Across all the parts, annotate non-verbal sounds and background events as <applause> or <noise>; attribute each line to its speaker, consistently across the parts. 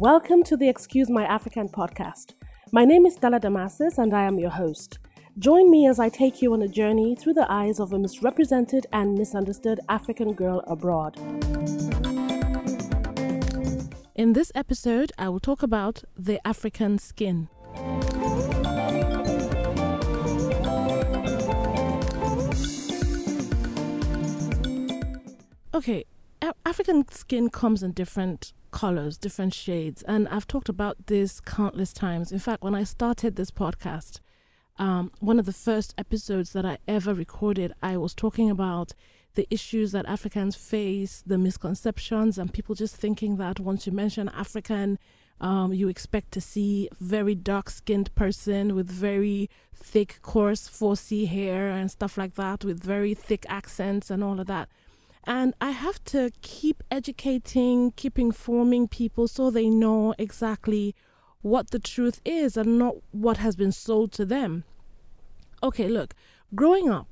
Speaker 1: Welcome to the Excuse My African podcast. My name is Stella Damasus and I am your host. Join me as I take you on a journey through the eyes of a misrepresented and misunderstood African girl abroad. In this episode, I will talk about the African skin. Okay, African skin comes in different colors, different shades, and I've talked about this countless times. In fact, when I started this podcast, um, one of the first episodes that I ever recorded, I was talking about the issues that Africans face, the misconceptions, and people just thinking that once you mention African, um, you expect to see very dark skinned person with very thick, coarse, 4C hair and stuff like that, with very thick accents and all of that. And I have to keep educating, keep informing people so they know exactly what the truth is and not what has been sold to them. Okay, look, growing up,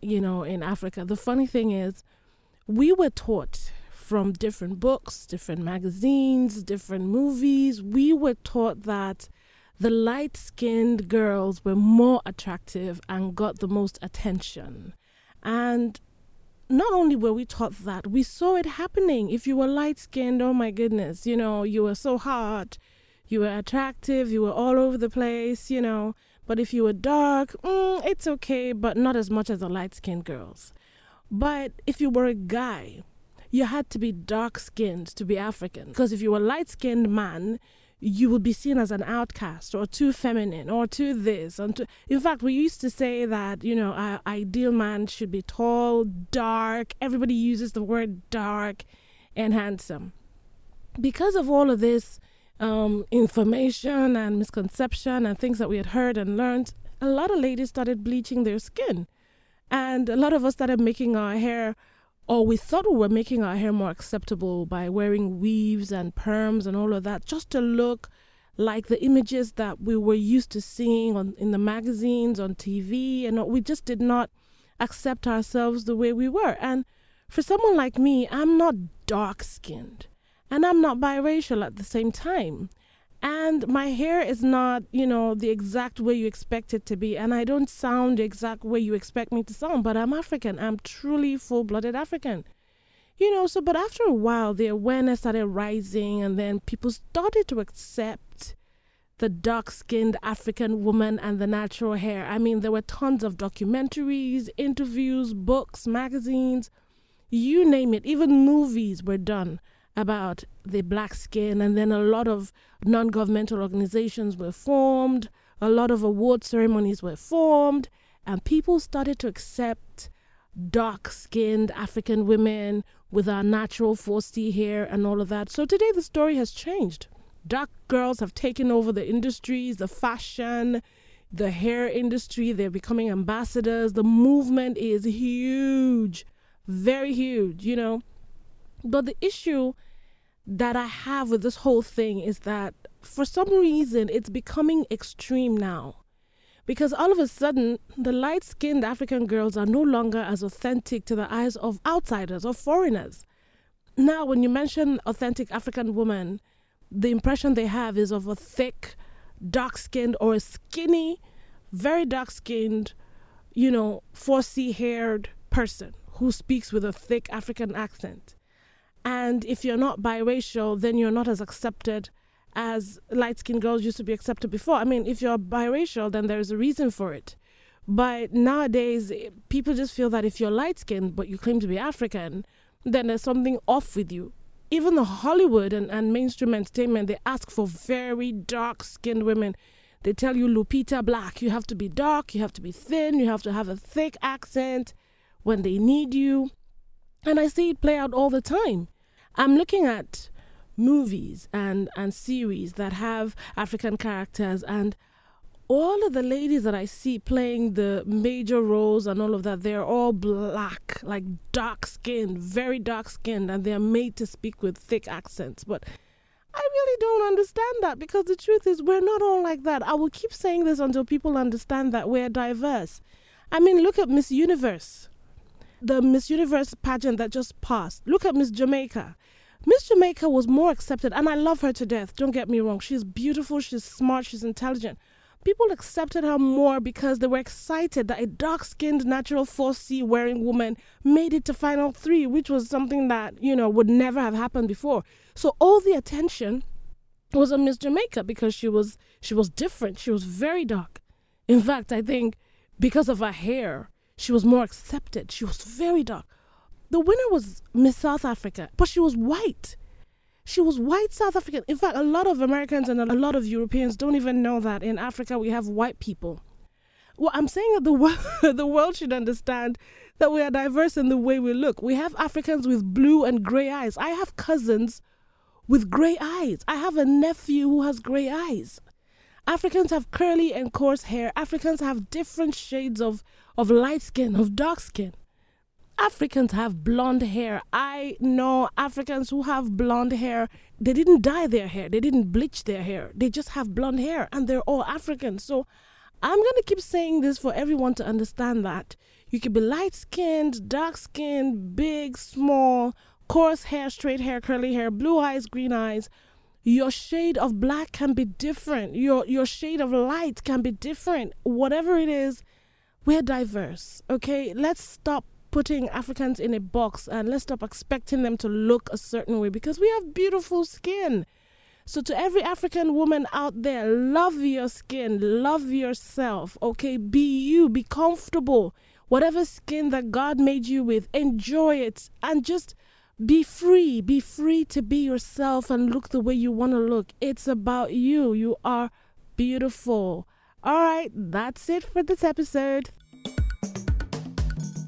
Speaker 1: you know, in Africa, the funny thing is, we were taught from different books, different magazines, different movies, we were taught that the light skinned girls were more attractive and got the most attention. And not only were we taught that, we saw it happening. If you were light skinned, oh my goodness, you know, you were so hot, you were attractive, you were all over the place, you know. But if you were dark, mm, it's okay, but not as much as the light skinned girls. But if you were a guy, you had to be dark skinned to be African. Because if you were a light skinned man, you would be seen as an outcast or too feminine or too this and too, in fact we used to say that you know our ideal man should be tall dark. Everybody uses the word dark and handsome. Because of all of this um, information and misconception and things that we had heard and learned a lot of ladies started bleaching their skin. And a lot of us started making our hair or we thought we were making our hair more acceptable by wearing weaves and perms and all of that just to look like the images that we were used to seeing on in the magazines on TV and we just did not accept ourselves the way we were. And for someone like me I'm not dark skinned and I'm not biracial at the same time and my hair is not you know the exact way you expect it to be. And i don't sound the exact way you expect me to sound but i'm african. I'm truly full-blooded african. You know so but after a while the awareness started rising and then people started to accept the dark-skinned african woman and the natural hair. I mean there were tons of documentaries interviews books magazines you name it. Even movies were done about the black skin, and then a lot of non governmental organizations were formed, a lot of award ceremonies were formed, and people started to accept dark skinned African women with our natural 4C hair and all of that. So today the story has changed. Dark girls have taken over the industries, the fashion, the hair industry. They're becoming ambassadors. The movement is huge, very huge, you know. But the issue that I have with this whole thing is that for some reason it's becoming extreme now. Because all of a sudden, the light skinned African girls are no longer as authentic to the eyes of outsiders or foreigners. Now, when you mention authentic African woman, the impression they have is of a thick, dark skinned or a skinny, very dark skinned, you know, 4C haired person who speaks with a thick African accent. And if you're not biracial, then you're not as accepted as light skinned girls used to be accepted before. I mean, if you're biracial, then there's a reason for it. But nowadays, people just feel that if you're light skinned but you claim to be African, then there's something off with you. Even the Hollywood and, and mainstream entertainment, they ask for very dark skinned women. They tell you Lupita Black, you have to be dark, you have to be thin, you have to have a thick accent when they need you. And I see it play out all the time. I'm looking at movies and, and series that have African characters and all of the ladies that I see playing the major roles and all of that, they're all black, like dark skinned, very dark skinned, and they're made to speak with thick accents. But I really don't understand that because the truth is, we're not all like that. I will keep saying this until people understand that we're diverse. I mean, look at Miss Universe the Miss Universe pageant that just passed. Look at Miss Jamaica. Miss Jamaica was more accepted, and I love her to death. Don't get me wrong. She's beautiful, she's smart, she's intelligent. People accepted her more because they were excited that a dark skinned natural 4C wearing woman made it to final three, which was something that, you know, would never have happened before. So all the attention was on Miss Jamaica because she was she was different. She was very dark. In fact, I think because of her hair, she was more accepted. She was very dark. The winner was Miss South Africa, but she was white. She was white South African. In fact, a lot of Americans and a lot of Europeans don't even know that in Africa we have white people. Well, I'm saying that the world, <laughs> the world should understand that we are diverse in the way we look. We have Africans with blue and gray eyes. I have cousins with gray eyes. I have a nephew who has gray eyes. Africans have curly and coarse hair. Africans have different shades of, of light skin, of dark skin. Africans have blonde hair. I know Africans who have blonde hair. They didn't dye their hair, they didn't bleach their hair. They just have blonde hair and they're all Africans. So I'm going to keep saying this for everyone to understand that you can be light skinned, dark skinned, big, small, coarse hair, straight hair, curly hair, blue eyes, green eyes. Your shade of black can be different. Your your shade of light can be different. Whatever it is, we're diverse. Okay? Let's stop putting Africans in a box and let's stop expecting them to look a certain way because we have beautiful skin. So, to every African woman out there, love your skin, love yourself, okay? Be you, be comfortable. Whatever skin that God made you with, enjoy it and just be free. Be free to be yourself and look the way you want to look. It's about you. You are beautiful. All right, that's it for this episode.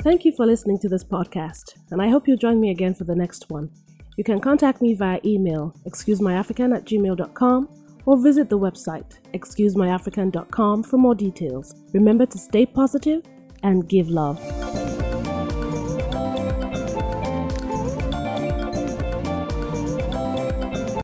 Speaker 1: Thank you for listening to this podcast, and I hope you'll join me again for the next one. You can contact me via email, excusemyafrican at gmail.com, or visit the website, excusemyafrican.com, for more details. Remember to stay positive and give love.